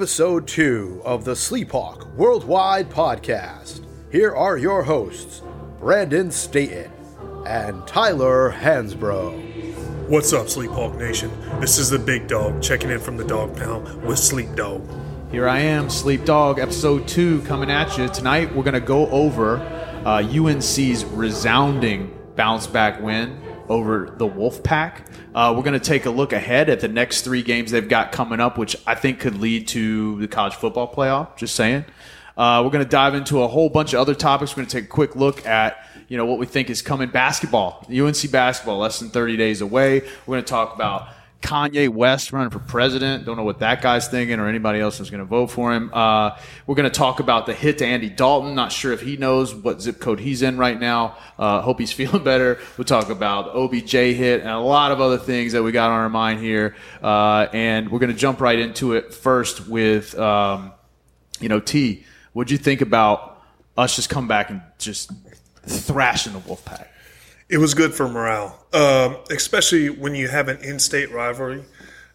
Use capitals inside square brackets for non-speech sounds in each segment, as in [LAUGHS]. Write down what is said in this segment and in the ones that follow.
And now, episode two of the Sleephawk Worldwide Podcast. Here are your hosts, Brandon Staten and Tyler Hansbrough. What's up, Sleephawk Nation? This is the Big Dog checking in from the Dog Pound with Sleep Dog. Here I am, Sleep Dog, episode two, coming at you. Tonight, we're going to go over uh, UNC's resounding bounce back win over the Wolfpack. Uh, we're going to take a look ahead at the next three games they've got coming up, which I think could lead to the college football playoff. Just saying. Uh, we're going to dive into a whole bunch of other topics. We're going to take a quick look at you know what we think is coming basketball, UNC basketball, less than 30 days away. We're going to talk about Kanye West running for president. Don't know what that guy's thinking or anybody else is going to vote for him. Uh, we're going to talk about the hit to Andy Dalton. Not sure if he knows what zip code he's in right now. Uh, hope he's [LAUGHS] feeling better. We'll talk about OBJ hit and a lot of other things that we got on our mind here. Uh, and we're going to jump right into it first with, um, you know, T. What'd you think about us just come back and just thrashing the Wolfpack? It was good for morale, um, especially when you have an in-state rivalry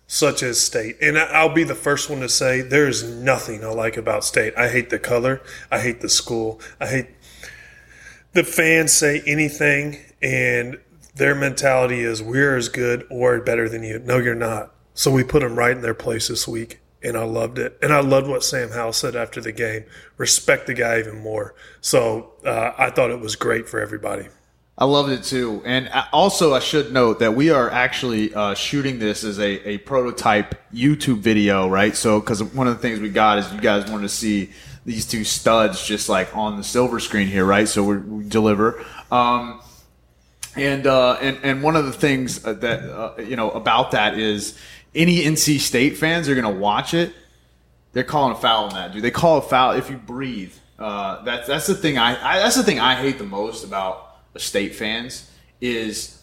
such as state. And I'll be the first one to say there's nothing I like about state. I hate the color. I hate the school. I hate the fans say anything and their mentality is we're as good or better than you. No, you're not. So we put them right in their place this week. And I loved it. And I loved what Sam Howell said after the game. Respect the guy even more. So uh, I thought it was great for everybody. I loved it too. And also, I should note that we are actually uh, shooting this as a, a prototype YouTube video, right? So, because one of the things we got is you guys wanted to see these two studs just like on the silver screen here, right? So we deliver. Um, and, uh, and and one of the things that uh, you know about that is any NC State fans are going to watch it. They're calling a foul on that, dude. They call a foul if you breathe. Uh, that's that's the thing I, I that's the thing I hate the most about state fans is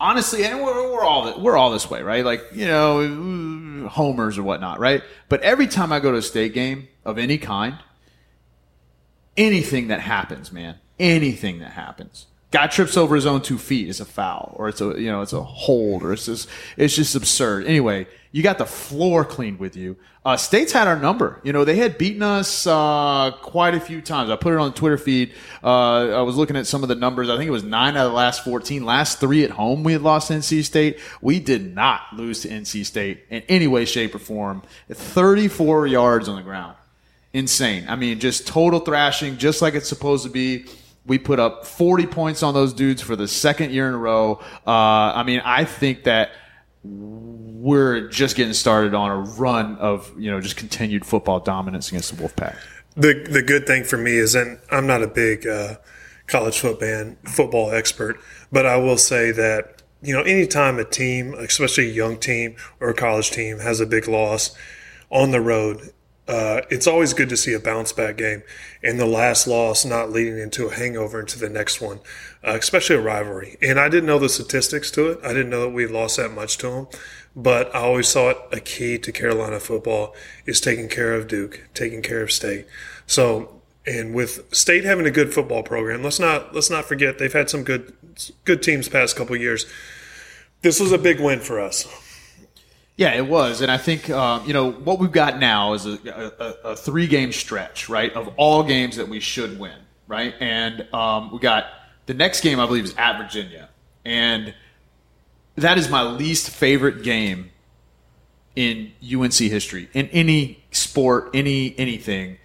honestly, and we're, we're all we're all this way, right? Like you know, homers or whatnot, right? But every time I go to a state game of any kind, anything that happens, man, anything that happens, guy trips over his own two feet is a foul, or it's a you know it's a hold, or it's just it's just absurd. Anyway, you got the floor cleaned with you. Uh, States had our number. You know, they had beaten us uh, quite a few times. I put it on the Twitter feed. Uh, I was looking at some of the numbers. I think it was nine out of the last 14. Last three at home, we had lost NC State. We did not lose to NC State in any way, shape, or form. 34 yards on the ground. Insane. I mean, just total thrashing, just like it's supposed to be. We put up 40 points on those dudes for the second year in a row. Uh, I mean, I think that we're just getting started on a run of you know just continued football dominance against the Wolfpack. The the good thing for me is, and I'm not a big uh, college football football expert, but I will say that you know anytime a team, especially a young team or a college team, has a big loss on the road, uh, it's always good to see a bounce back game and the last loss not leading into a hangover into the next one, uh, especially a rivalry. And I didn't know the statistics to it. I didn't know that we lost that much to them, but I always thought a key to Carolina football is taking care of Duke, taking care of State. So, and with State having a good football program, let's not let's not forget they've had some good good teams past couple years. This was a big win for us. Yeah, it was, and I think um, you know what we've got now is a, a, a three-game stretch, right, of all games that we should win, right, and um, we got the next game I believe is at Virginia, and that is my least favorite game in UNC history in any sport, any anything.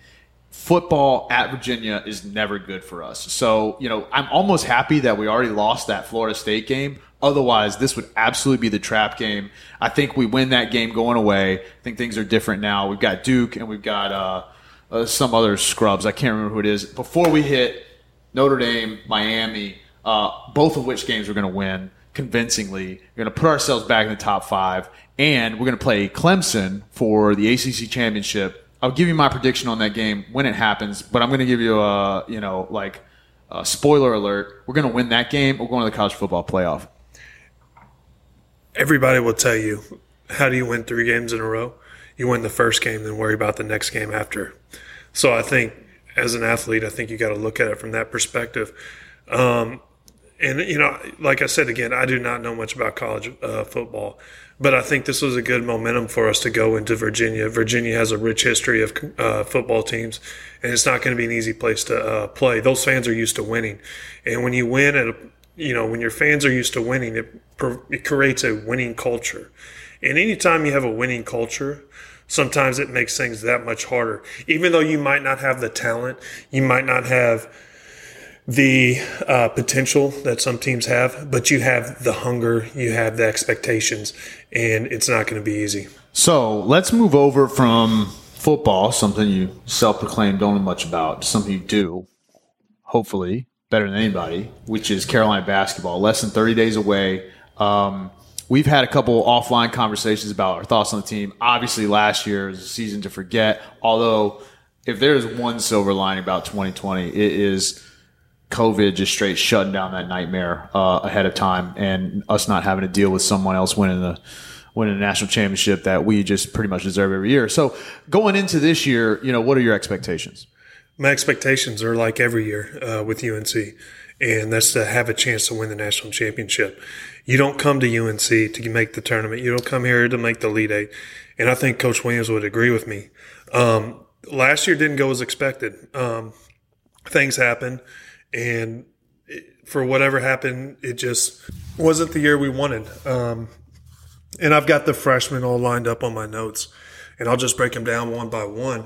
Football at Virginia is never good for us. So, you know, I'm almost happy that we already lost that Florida State game Otherwise, this would absolutely be the trap game. I think we win that game going away. I think things are different now. We've got Duke and we've got uh, uh, some other scrubs. I can't remember who it is. Before we hit Notre Dame, Miami, uh, both of which games we're going to win convincingly. We're going to put ourselves back in the top five, and we're going to play Clemson for the ACC championship. I'll give you my prediction on that game when it happens, but I'm going to give you a you know like. spoiler alert: We're going to win that game. We're going to the college football playoff everybody will tell you, how do you win three games in a row? You win the first game, then worry about the next game after. So I think as an athlete, I think you got to look at it from that perspective. Um, and you know, like I said again, I do not know much about college uh, football, but I think this was a good momentum for us to go into Virginia. Virginia has a rich history of uh, football teams, and it's not going to be an easy place to uh, play. Those fans are used to winning, and when you win at a, you know, when your fans are used to winning, it, it creates a winning culture. And anytime you have a winning culture, sometimes it makes things that much harder. Even though you might not have the talent, you might not have the uh, potential that some teams have, but you have the hunger, you have the expectations, and it's not going to be easy. So let's move over from football, something you self proclaimed don't know much about, something you do, hopefully better than anybody, which is Carolina basketball. Less than 30 days away. Um, we've had a couple offline conversations about our thoughts on the team. Obviously, last year is a season to forget, although if there's one silver lining about 2020, it is COVID just straight shutting down that nightmare uh, ahead of time, and us not having to deal with someone else winning the winning a national championship that we just pretty much deserve every year. So going into this year, you know, what are your expectations? My expectations are like every year uh, with UNC, and that's to have a chance to win the national championship. You don't come to UNC to make the tournament. You don't come here to make the Elite Eight. And I think Coach Williams would agree with me. Um, last year didn't go as expected. Um, things happen and it, for whatever happened, it just wasn't the year we wanted. Um, and I've got the freshmen all lined up on my notes, and I'll just break them down one by one.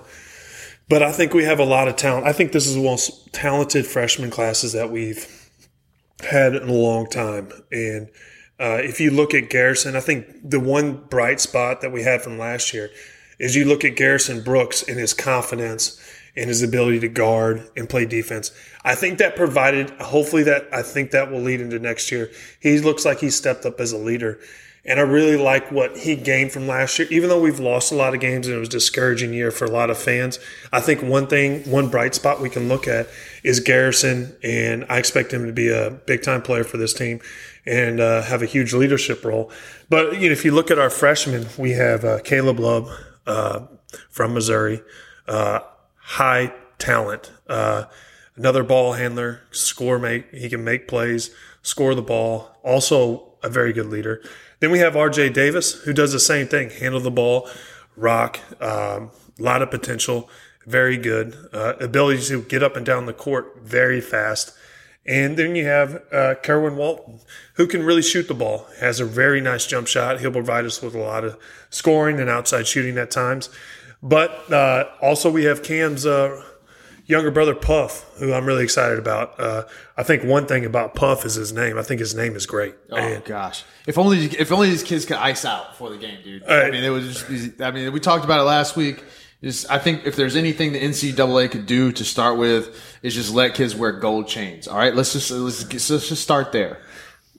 But I think we have a lot of talent. I think this is the most talented freshman classes that we've had in a long time. And uh, if you look at Garrison, I think the one bright spot that we had from last year is you look at Garrison Brooks and his confidence and his ability to guard and play defense. I think that provided, hopefully, that I think that will lead into next year. He looks like he stepped up as a leader. And I really like what he gained from last year. Even though we've lost a lot of games and it was a discouraging year for a lot of fans, I think one thing, one bright spot we can look at is Garrison. And I expect him to be a big time player for this team and uh, have a huge leadership role. But you know, if you look at our freshmen, we have uh, Caleb Love uh, from Missouri. Uh, high talent. Uh, another ball handler, score make. He can make plays, score the ball. Also a very good leader. Then we have R.J. Davis, who does the same thing: handle the ball, rock. A um, lot of potential, very good uh, ability to get up and down the court very fast. And then you have uh, Kerwin Walton, who can really shoot the ball, has a very nice jump shot. He'll provide us with a lot of scoring and outside shooting at times. But uh, also, we have Cam's uh, younger brother, Puff, who I'm really excited about. Uh, I think one thing about Puff is his name. I think his name is great. Oh and, gosh, if only if only these kids could ice out before the game, dude. I mean, it was. Just, I mean, we talked about it last week. Is I think if there's anything the NCAA could do to start with, is just let kids wear gold chains. All right, let's just let's, let's just start there.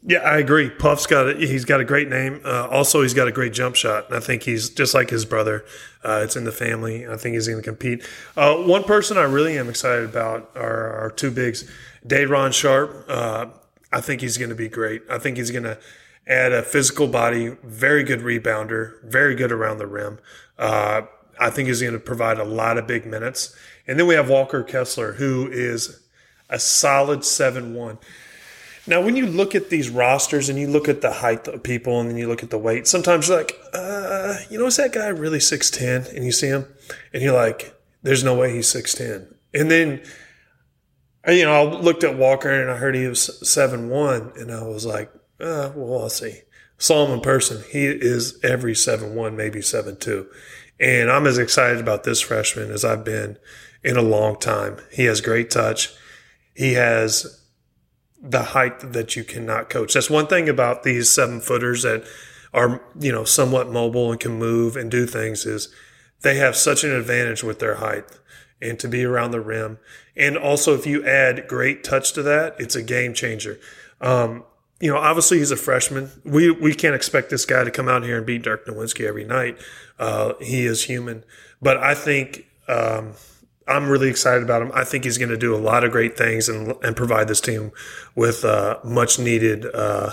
Yeah, I agree. Puff's got a, he's got a great name. Uh, also, he's got a great jump shot, I think he's just like his brother. Uh, it's in the family. I think he's going to compete. Uh, one person I really am excited about are our two bigs, Day'Ron Sharpe. Uh, I think he's going to be great. I think he's going to add a physical body, very good rebounder, very good around the rim. Uh, I think he's going to provide a lot of big minutes. And then we have Walker Kessler, who is a solid seven one. Now, when you look at these rosters and you look at the height of people and then you look at the weight, sometimes you're like, uh, you know, is that guy really 6'10? And you see him and you're like, there's no way he's 6'10. And then, you know, I looked at Walker and I heard he was 7'1 and I was like, uh, well, I'll see. Saw him in person. He is every 7'1, maybe 7'2. And I'm as excited about this freshman as I've been in a long time. He has great touch. He has the height that you cannot coach. That's one thing about these seven footers that are, you know, somewhat mobile and can move and do things is they have such an advantage with their height and to be around the rim. And also, if you add great touch to that, it's a game changer. Um, you know, obviously he's a freshman. We we can't expect this guy to come out here and beat Dirk Nowitzki every night. Uh, he is human, but I think um, I'm really excited about him. I think he's going to do a lot of great things and, and provide this team with uh, much needed, uh,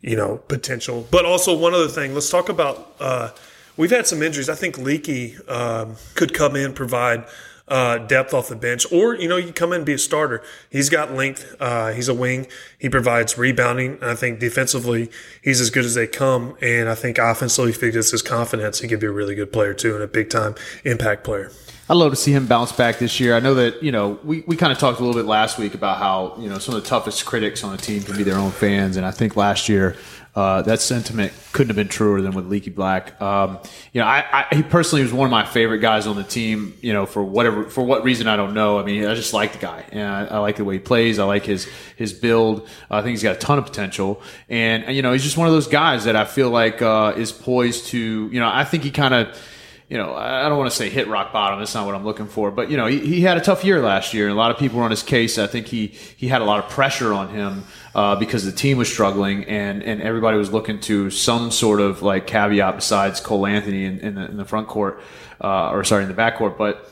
you know, potential. But also one other thing, let's talk about. Uh, we've had some injuries. I think Leaky um, could come in provide uh, depth off the bench, or you know, you come in and be a starter. He's got length. Uh, he's a wing. He provides rebounding. I think defensively, he's as good as they come. And I think offensively, if he gets his confidence, he could be a really good player too, and a big time impact player. I'd love to see him bounce back this year. I know that, you know, we, we kind of talked a little bit last week about how, you know, some of the toughest critics on a team can be their own fans. And I think last year, uh, that sentiment couldn't have been truer than with Leaky Black. Um, you know, I, I, he personally was one of my favorite guys on the team. You know, for whatever for what reason I don't know. I mean, I just like the guy, and I, I like the way he plays. I like his his build. I think he's got a ton of potential, and, and you know, he's just one of those guys that I feel like uh, is poised to. You know, I think he kind of you know, I don't want to say hit rock bottom. That's not what I'm looking for. But you know, he, he had a tough year last year, a lot of people were on his case. I think he he had a lot of pressure on him uh, because the team was struggling, and and everybody was looking to some sort of like caveat besides Cole Anthony in, in, the, in the front court, uh, or sorry, in the back court. But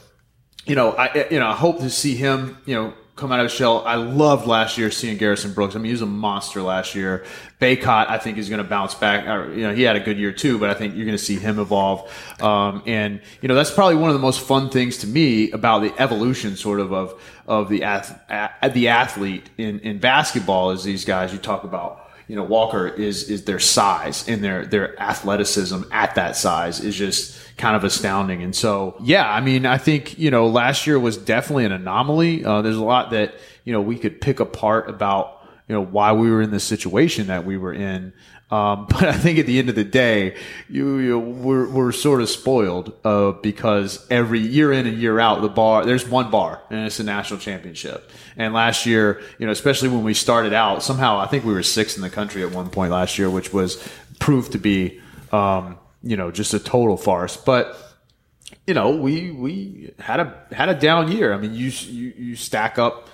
you know, I you know, I hope to see him, you know, come out of his shell. I loved last year seeing Garrison Brooks. I mean, he was a monster last year. Bacot, I think, is going to bounce back. you know, he had a good year too, but I think you're going to see him evolve. Um, and you know, that's probably one of the most fun things to me about the evolution, sort of, of of the ath- the athlete in in basketball. Is these guys you talk about you know Walker is is their size and their their athleticism at that size is just kind of astounding. And so, yeah, I mean, I think you know last year was definitely an anomaly. Uh, there's a lot that you know we could pick apart about you know why we were in the situation that we were in. Um, [LAUGHS] but I think at the end of the day, you, you we're, we're sort of spoiled uh, because every year in and year out, the bar there's one bar, and it's a national championship. And last year, you know, especially when we started out, somehow I think we were sixth in the country at one point last year, which was proved to be, um, you know, just a total farce. But you know, we we had a had a down year. I mean, you you, you stack up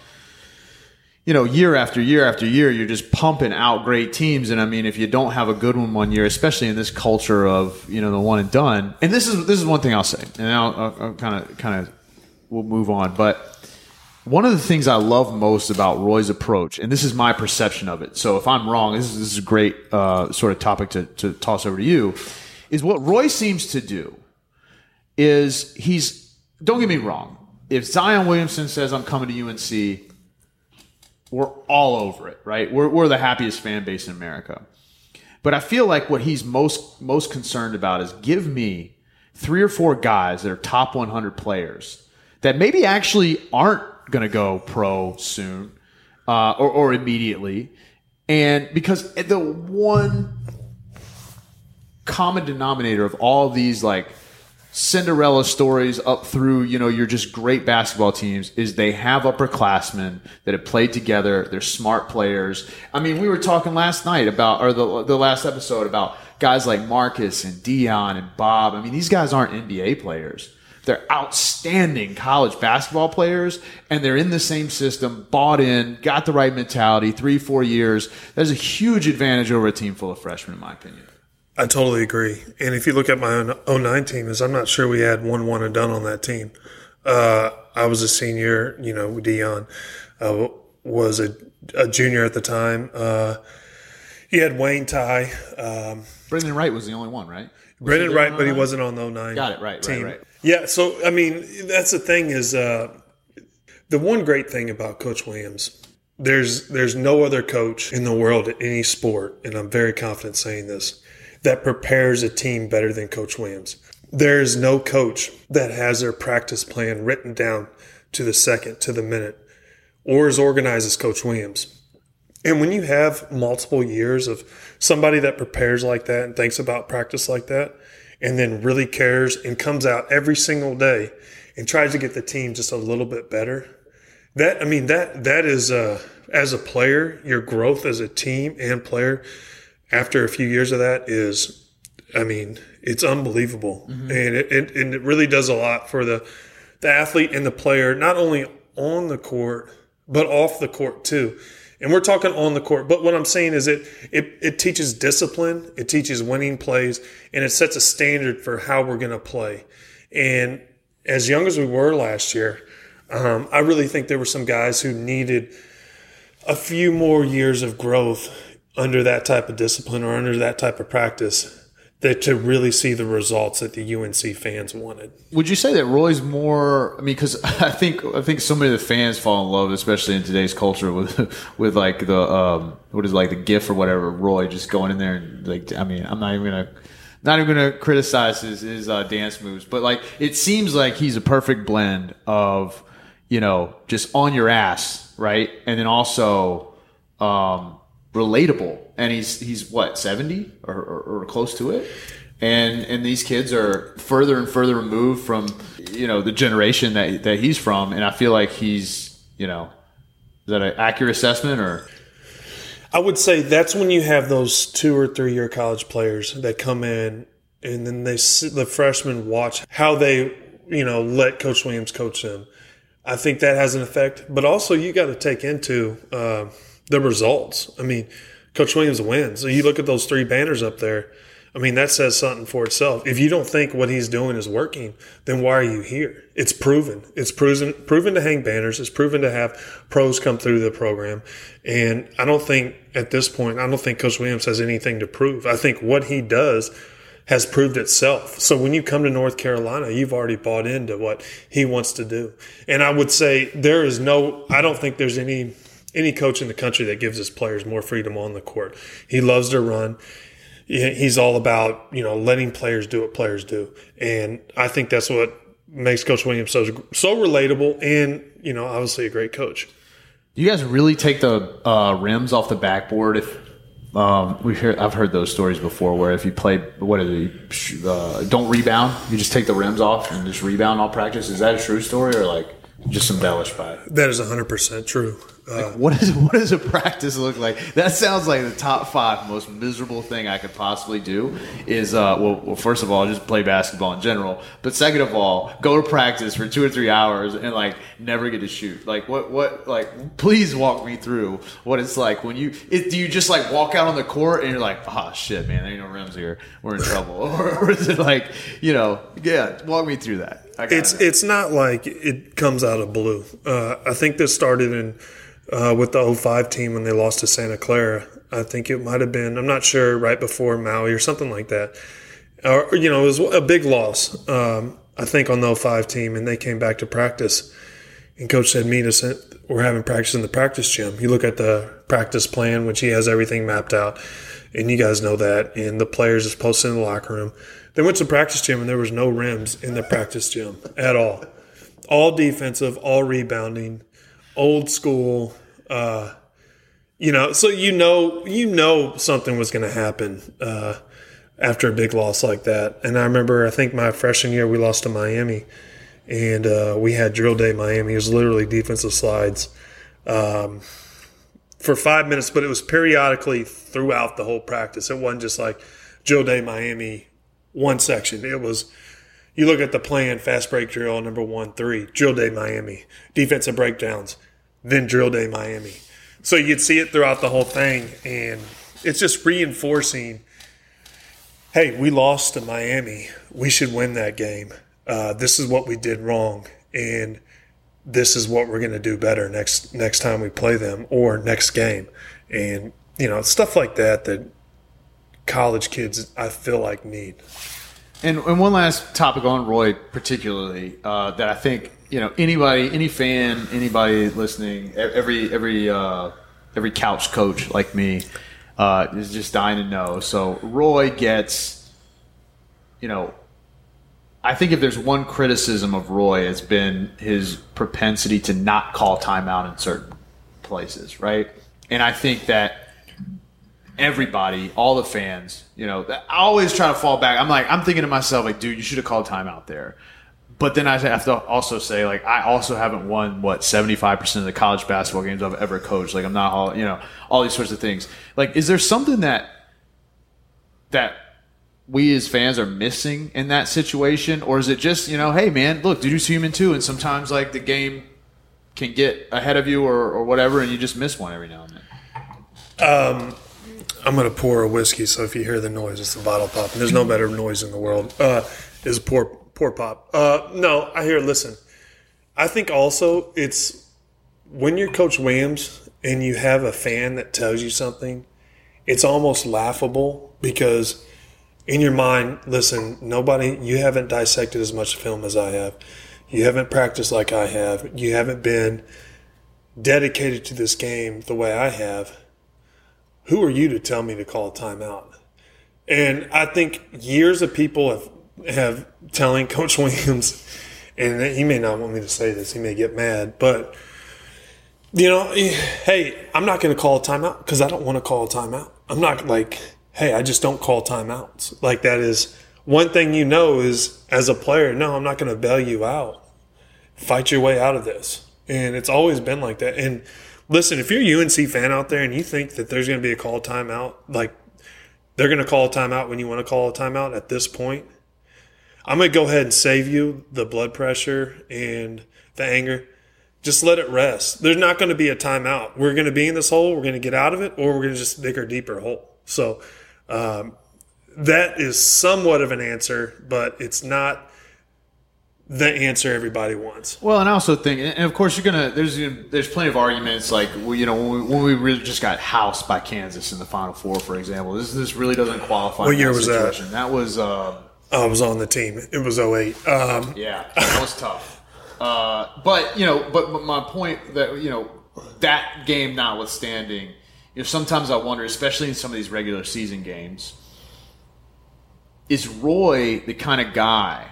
you know, year after year after year, you're just pumping out great teams. And I mean, if you don't have a good one one year, especially in this culture of you know the one and done, and this is this is one thing I'll say, and I'll kind of kind of we'll move on. But one of the things I love most about Roy's approach, and this is my perception of it. So if I'm wrong, this is, this is a great uh, sort of topic to, to toss over to you. Is what Roy seems to do is he's don't get me wrong. If Zion Williamson says I'm coming to UNC we're all over it, right? We're, we're the happiest fan base in America. But I feel like what he's most most concerned about is give me three or four guys that are top 100 players that maybe actually aren't going to go pro soon uh, or, or immediately. And because the one common denominator of all these like Cinderella stories up through, you know, your just great basketball teams is they have upperclassmen that have played together. They're smart players. I mean, we were talking last night about, or the, the last episode about guys like Marcus and Deon and Bob. I mean, these guys aren't NBA players. They're outstanding college basketball players, and they're in the same system, bought in, got the right mentality, three, four years. There's a huge advantage over a team full of freshmen, in my opinion. I totally agree. And if you look at my own 09 team, is I'm not sure we had one one and done on that team. Uh, I was a senior, you know, Deon uh, was a, a, junior at the time. Uh, he had Wayne Ty. Um, Brandan Wright was the only one, right? Was Brandan Wright, but he wasn't on the 09 Got it, right, team. Right, right. Yeah, so, I mean, that's the thing is uh, the one great thing about Coach Williams, there's, there's no other coach in the world at any sport, and I'm very confident saying this, that prepares a team better than Coach Williams. There is no coach that has their practice plan written down to the second, to the minute, or as organized as Coach Williams. And when you have multiple years of somebody that prepares like that and thinks about practice like that, and then really cares and comes out every single day and tries to get the team just a little bit better, that I mean that that is uh, as a player, your growth as a team and player after a few years of that is, I mean, it's unbelievable, mm-hmm. and it, it, and it really does a lot for the the athlete and the player, not only on the court but off the court too. And we're talking on the court, but what I'm saying is it it, it teaches discipline, it teaches winning plays, and it sets a standard for how we're going to play. And as young as we were last year, um, I really think there were some guys who needed a few more years of growth under that type of discipline or under that type of practice that to really see the results that the UNC fans wanted. Would you say that Roy's more? I mean, because [LAUGHS] I think I think so many of the fans fall in love, especially in today's culture, with [LAUGHS] with like the um, what is it, like the GIF or whatever. Roy just going in there and like, I mean, I'm not even gonna not even gonna criticize his his uh, dance moves, but like it seems like he's a perfect blend of you know just on your ass, right, and then also um, relatable. And he's he's what seventy or, or, or close to it and and these kids are further and further removed from you know the generation that that he's from and i feel like he's you know is that an accurate assessment or I would say that's when you have those two or three year college players that come in and then they the freshmen watch how they you know let Coach Williams coach them. I think that has an effect, but also you got to take into uh, the results. I mean, Coach Williams wins. So you look at those three banners up there. I mean, that says something for itself. If you don't think what he's doing is working, then why are you here? It's proven. It's proven proven to hang banners. It's proven to have pros come through the program. And I don't think at this point, I don't think Coach Williams has anything to prove. I think what he does has proved itself. So when you come to North Carolina, you've already bought into what he wants to do. And I would say there is no I don't think there's any any coach in the country that gives his players more freedom on the court. He loves to run he's all about you know letting players do what players do, and I think that's what makes Coach Williams so so relatable and you know obviously a great coach. Do you guys really take the uh, rims off the backboard? If um, we hear, I've heard those stories before, where if you play what are they, uh, don't rebound, you just take the rims off and just rebound all practice. Is that a true story or like just embellished by it? That is hundred percent Like, what is [LAUGHS] what does a practice look like? That sounds like the top five most miserable thing I could possibly do. Is uh, well, well, first of all, just play basketball in general. But second of all, go to practice for two or three hours and like never get to shoot. Like what what like? Please walk me through what it's like when you. It, do you just like walk out on the court and you're like, oh shit, man, there ain't no rims here. We're in trouble. [LAUGHS] or, or is it like you know? Yeah, walk me through that. It's know. it's not like it comes out of blue. Uh, I think this started in uh, with the 05 team when they lost to Santa Clara. I think it might have been, I'm not sure, right before Maui or something like that. Or, you know, it was a big loss, um, I think, on the 05 team, and they came back to practice. And coach said, Meet us, we're having practice in the practice gym. You look at the practice plan, which he has everything mapped out, and you guys know that. And the players is posted in the locker room. They went to the practice gym, and there was no rims in the practice gym at all. All defensive, all rebounding, old school uh, you know, so you know, you know something was going to happen uh, after a big loss like that. And I remember, I think my freshman year we lost to Miami, and uh, we had drill day Miami. It was literally defensive slides um, for five minutes, but it was periodically throughout the whole practice. It wasn't just like drill day Miami one section. It was you look at the plan, fast break drill number one, three, drill day Miami, defensive breakdowns than Drill Day Miami. So you'd see it throughout the whole thing, and it's just reinforcing. Hey, we lost to Miami. We should win that game. Uh, this is what we did wrong, and this is what we're going to do better next next time we play them or next game. And you know, stuff like that that college kids I feel like need. And, and one last topic on Roy, particularly uh, that I think you know anybody, any fan, anybody listening, every every uh, every couch coach like me uh, is just dying to know. So Roy gets, you know, I think if there's one criticism of Roy, it's been his propensity to not call timeout in certain places, right? And I think that everybody, all the fans, you know, I always try to fall back. I'm like, I'm thinking to myself, like, dude, you should have called timeout there. But then I have to also say, like, I also haven't won what 75% of the college basketball games I've ever coached. Like, I'm not all, you know, all these sorts of things. Like, is there something that that we as fans are missing in that situation, or is it just, you know, hey man, look, dude's human too, and sometimes like the game can get ahead of you or, or whatever, and you just miss one every now and then. Um, I'm to pour a whiskey, so if you hear the noise, it's the bottle pop. And there's no better noise in the world. Uh, is pour Poor pop. Uh, no, I hear. Listen, I think also it's when you're Coach Williams and you have a fan that tells you something, it's almost laughable because in your mind, listen, nobody, you haven't dissected as much film as I have. You haven't practiced like I have. You haven't been dedicated to this game the way I have. Who are you to tell me to call a timeout? And I think years of people have have telling Coach Williams, and he may not want me to say this, he may get mad, but you know, hey, I'm not going to call a timeout because I don't want to call a timeout. I'm not like, hey, I just don't call timeouts. Like that is one thing you know is as a player, no, I'm not going to bail you out. Fight your way out of this. And it's always been like that. And listen, if you're a UNC fan out there and you think that there's going to be a call timeout, like they're going to call a timeout when you want to call a timeout at this point, I'm going to go ahead and save you the blood pressure and the anger. Just let it rest. There's not going to be a timeout. We're going to be in this hole. We're going to get out of it, or we're going to just dig our deeper hole. So um, that is somewhat of an answer, but it's not the answer everybody wants. Well, and I also think, and of course, you're gonna there's there's plenty of arguments like you know when we, when we really just got housed by Kansas in the Final Four, for example. This this really doesn't qualify. What year was situation. that? That was. Um, I was on the team. It was 08. Um, yeah, that was tough. Uh, but you know, but, but my point that you know that game notwithstanding, you know, sometimes I wonder, especially in some of these regular season games, is Roy the kind of guy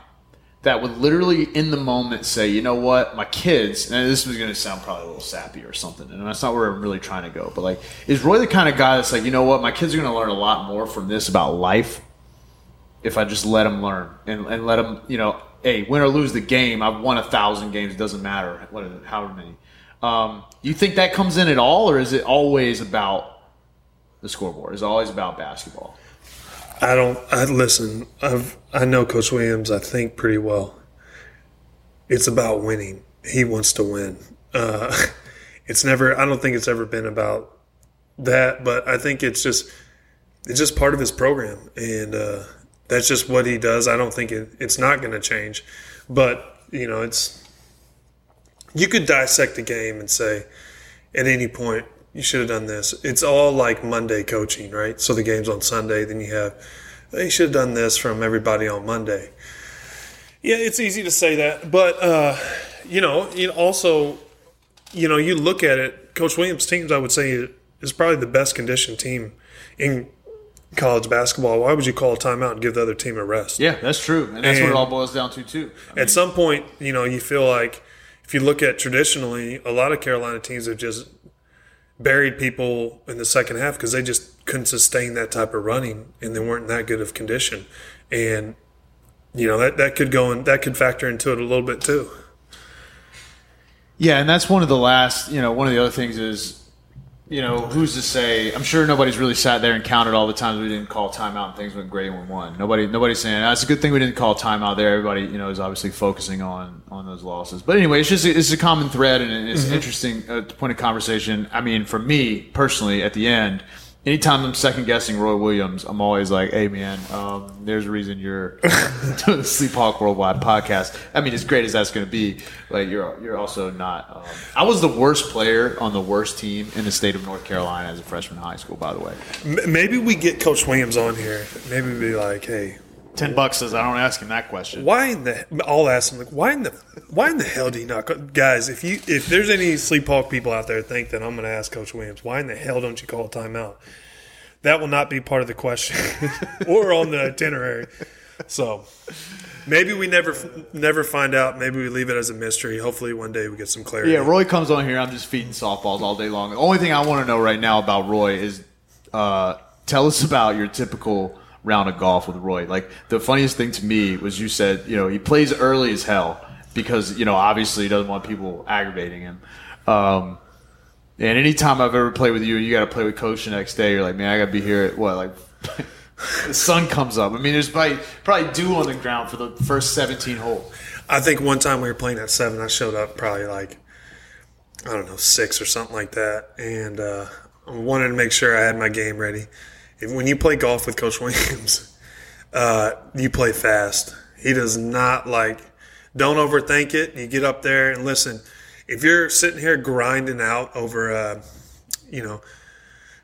that would literally in the moment say, you know what, my kids, and this was going to sound probably a little sappy or something, and that's not where I'm really trying to go, but like, is Roy the kind of guy that's like, you know what, my kids are going to learn a lot more from this about life if I just let them learn and, and let them, you know, hey, win or lose the game, I've won a thousand games, it doesn't matter what is it, however many. Um, you think that comes in at all, or is it always about the scoreboard? Is it always about basketball? I don't. I listen. I've I know Coach Williams. I think pretty well. It's about winning. He wants to win. Uh, [LAUGHS] it's never. I don't think it's ever been about that. But I think it's just it's just part of his program, and uh, that's just what he does. I don't think it, it's not going to change. But you know, it's you could dissect the game and say at any point you should have done this. It's all like Monday coaching, right? So the game's on Sunday, then you have, they should have done this from everybody on Monday. Yeah, it's easy to say that, but uh, you know, you also, you know, you look at it. Coach Williams' teams, I would say, is probably the best conditioned team in college basketball. Why would you call a timeout and give the other team a rest? Yeah, that's true, and that's and what it all boils down to too. I mean, at some point, you know, you feel like if you look at traditionally, a lot of Carolina teams have just buried people in the second half because they just couldn't sustain that type of running and they weren't in that good of condition. And you know that that could go and that could factor into it a little bit too. Yeah, and that's one of the last. You know, one of the other things is you know, who's to say? I'm sure nobody's really sat there and counted all the times we didn't call timeout and things went great when we won. Nobody, nobody's saying that's a good thing we didn't call timeout there. Everybody, you know, is obviously focusing on on those losses. But anyway, it's just it's a common thread and it's mm-hmm. interesting uh, point of conversation. I mean, for me personally, at the end, anytime I'm second guessing Roy Williams, I'm always like, "Hey, man, um, there's a reason you're [LAUGHS] doing the Sleep Hawk Worldwide podcast." I mean, as great as that's going to be, like you're you're also not. Um, I was the worst player on the worst team in the state of North Carolina as a freshman in high school. By the way, maybe we get Coach Williams on here. Maybe be like, "Hey." Ten bucks says I don't ask him that question. Why in the? I'll ask him like, why in the? Why in the hell do you not, guys? If you if there's any sleep hawk people out there think that I'm going to ask Coach Williams, why in the hell don't you call a timeout? That will not be part of the question [LAUGHS] or on the itinerary. So maybe we never never find out. Maybe we leave it as a mystery. Hopefully, one day we get some clarity. Yeah, Roy comes on here. I'm just feeding softballs all day long. The only thing I want to know right now about Roy is uh, tell us about your typical round of golf with Roy. Like the funniest thing to me was you said, you know, he plays early as hell because, you know, obviously he doesn't want people aggravating him. Um, and anytime I've ever played with you, you got to play with coach the next day. You're like, man, I got to be here at what, like [LAUGHS] the sun comes up. I mean, there's probably probably dew on the ground for the first 17 holes. I think one time we were playing at seven, I showed up probably like I don't know six or something like that, and uh, I wanted to make sure I had my game ready when you play golf with Coach Williams, [LAUGHS] uh, you play fast. He does not like. Don't overthink it. You get up there and listen. If you're sitting here grinding out over, uh, you know,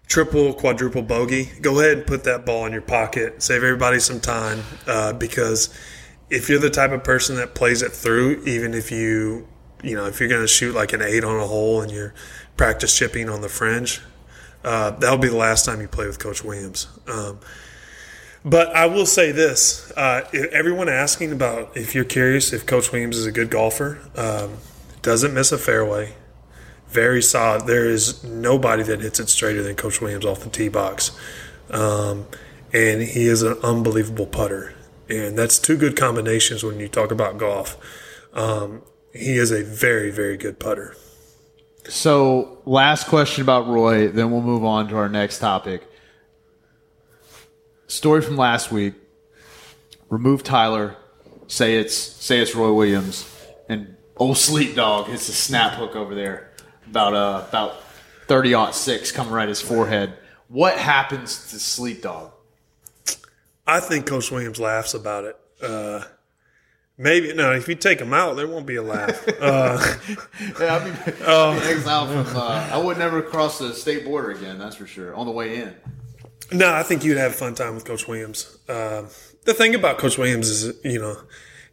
triple, quadruple bogey, go ahead and put that ball in your pocket. Save everybody some time uh, because if you're the type of person that plays it through, even if you, you know, if you're going to shoot like an eight on a hole and you're practice chipping on the fringe, uh, that'll be the last time you play with Coach Williams. Um, but I will say this: uh, everyone asking about if you're curious if Coach Williams is a good golfer, um, doesn't miss a fairway, very solid. There is nobody that hits it straighter than Coach Williams off the tee box, um, and he is an unbelievable putter. And that's two good combinations when you talk about golf. Um, he is a very, very good putter. So, last question about Roy, then we'll move on to our next topic. Story from last week. Remove Tyler. Say it's say it's Roy Williams, and old sleep dog hits a snap hook over there, about uh about thirty aught six coming right his forehead. What happens to sleep dog? I think Coach Williams laughs about it. Uh, maybe no. If you take him out, there won't be a laugh. [LAUGHS] Uh, yeah, I mean, [LAUGHS] uh, [LAUGHS] exile from. Uh, I would never cross the state border again. That's for sure. On the way in. No, I think you'd have a fun time with Coach Williams. Uh, the thing about Coach Williams is, you know,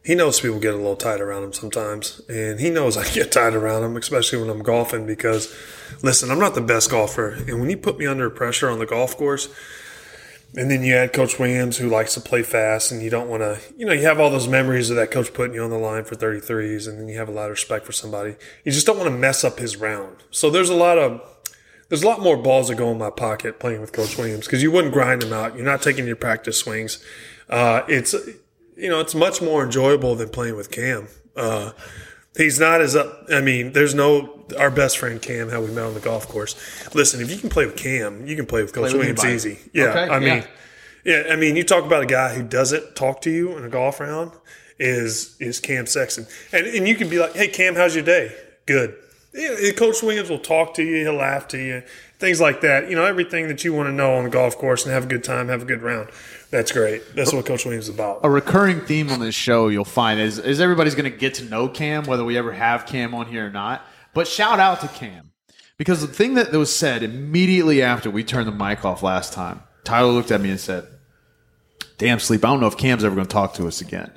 he knows people get a little tight around him sometimes, and he knows I get tight around him, especially when I'm golfing. Because, listen, I'm not the best golfer, and when you put me under pressure on the golf course, and then you add Coach Williams, who likes to play fast, and you don't want to, you know, you have all those memories of that coach putting you on the line for 33s, and then you have a lot of respect for somebody. You just don't want to mess up his round. So there's a lot of there's a lot more balls that go in my pocket playing with Coach Williams because you wouldn't grind them out. You're not taking your practice swings. Uh, it's you know it's much more enjoyable than playing with Cam. Uh, he's not as up. I mean, there's no our best friend Cam how we met on the golf course. Listen, if you can play with Cam, you can play with Coach play Williams with easy. Yeah, okay, I mean, yeah. yeah, I mean, you talk about a guy who doesn't talk to you in a golf round is is Cam Sexton, and and you can be like, hey Cam, how's your day? Good yeah, Coach Williams will talk to you, he'll laugh to you, things like that. You know, everything that you want to know on the golf course and have a good time, have a good round. That's great. That's what Coach Williams is about. A recurring theme on this show you'll find is, is everybody's going to get to know Cam, whether we ever have Cam on here or not. But shout out to Cam. Because the thing that was said immediately after we turned the mic off last time, Tyler looked at me and said, Damn, sleep. I don't know if Cam's ever going to talk to us again.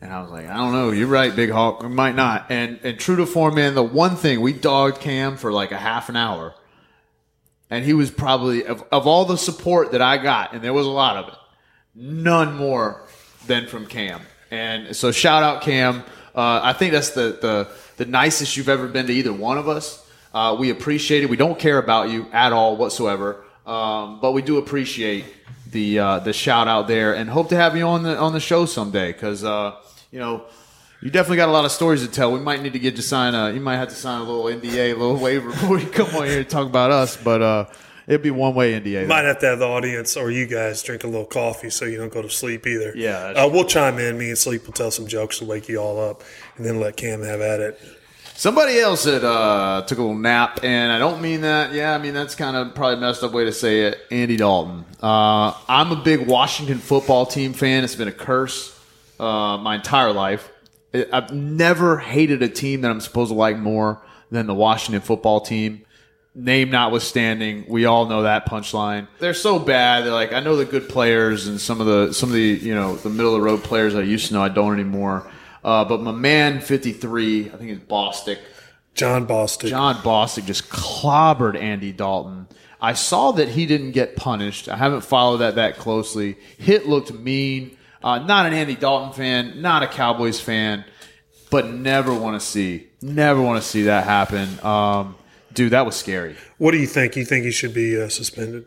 And I was like, I don't know. You're right, Big Hawk. We might not. And and true to form, man, the one thing we dogged Cam for like a half an hour, and he was probably of, of all the support that I got, and there was a lot of it, none more than from Cam. And so shout out Cam. Uh, I think that's the, the the nicest you've ever been to either one of us. Uh, we appreciate it. We don't care about you at all whatsoever, um, but we do appreciate the uh, the shout out there, and hope to have you on the on the show someday because uh, you know, you definitely got a lot of stories to tell. We might need to get you sign a. You might have to sign a little NDA, a little waiver before you come on here and talk about us. But uh, it'd be one way NDA. Might have to have the audience or you guys drink a little coffee so you don't go to sleep either. Yeah, uh, we'll chime in. Me and Sleep will tell some jokes to wake you all up, and then let Cam have at it. Somebody else that uh, took a little nap, and I don't mean that. Yeah, I mean that's kind of probably messed up way to say it. Andy Dalton. Uh, I'm a big Washington football team fan. It's been a curse uh, my entire life. I've never hated a team that I'm supposed to like more than the Washington football team. Name notwithstanding, we all know that punchline. They're so bad. They're like I know the good players and some of the some of the you know the middle of the road players I used to know. I don't anymore. Uh, but my man, 53, I think it's Bostic. Jon Bostic. Jon Bostic just clobbered Andy Dalton. I saw that he didn't get punished. I haven't followed that that closely. Hit looked mean. Uh, not an Andy Dalton fan, not a Cowboys fan, but never want to see, never want to see that happen. Um, dude, that was scary. What do you think? You think he should be uh, suspended?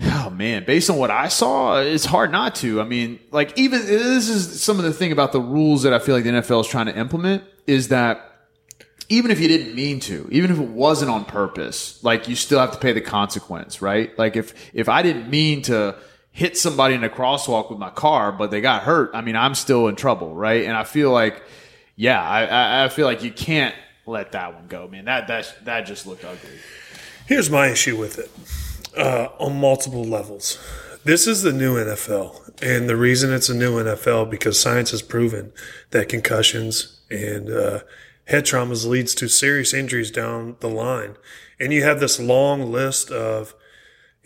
Oh man, based on what I saw, it's hard not to. I mean, like even this is some of the thing about the rules that I feel like the NFL is trying to implement is that even if you didn't mean to, even if it wasn't on purpose, like you still have to pay the consequence, right? Like if if I didn't mean to hit somebody in a crosswalk with my car, but they got hurt, I mean, I'm still in trouble, right? And I feel like, yeah, I, I feel like you can't let that one go, man. That that that just looked ugly. Here's my issue with it uh, on multiple levels. This is the new NFL, and the reason it's a new NFL because science has proven that concussions and uh, head traumas leads to serious injuries down the line, and you have this long list of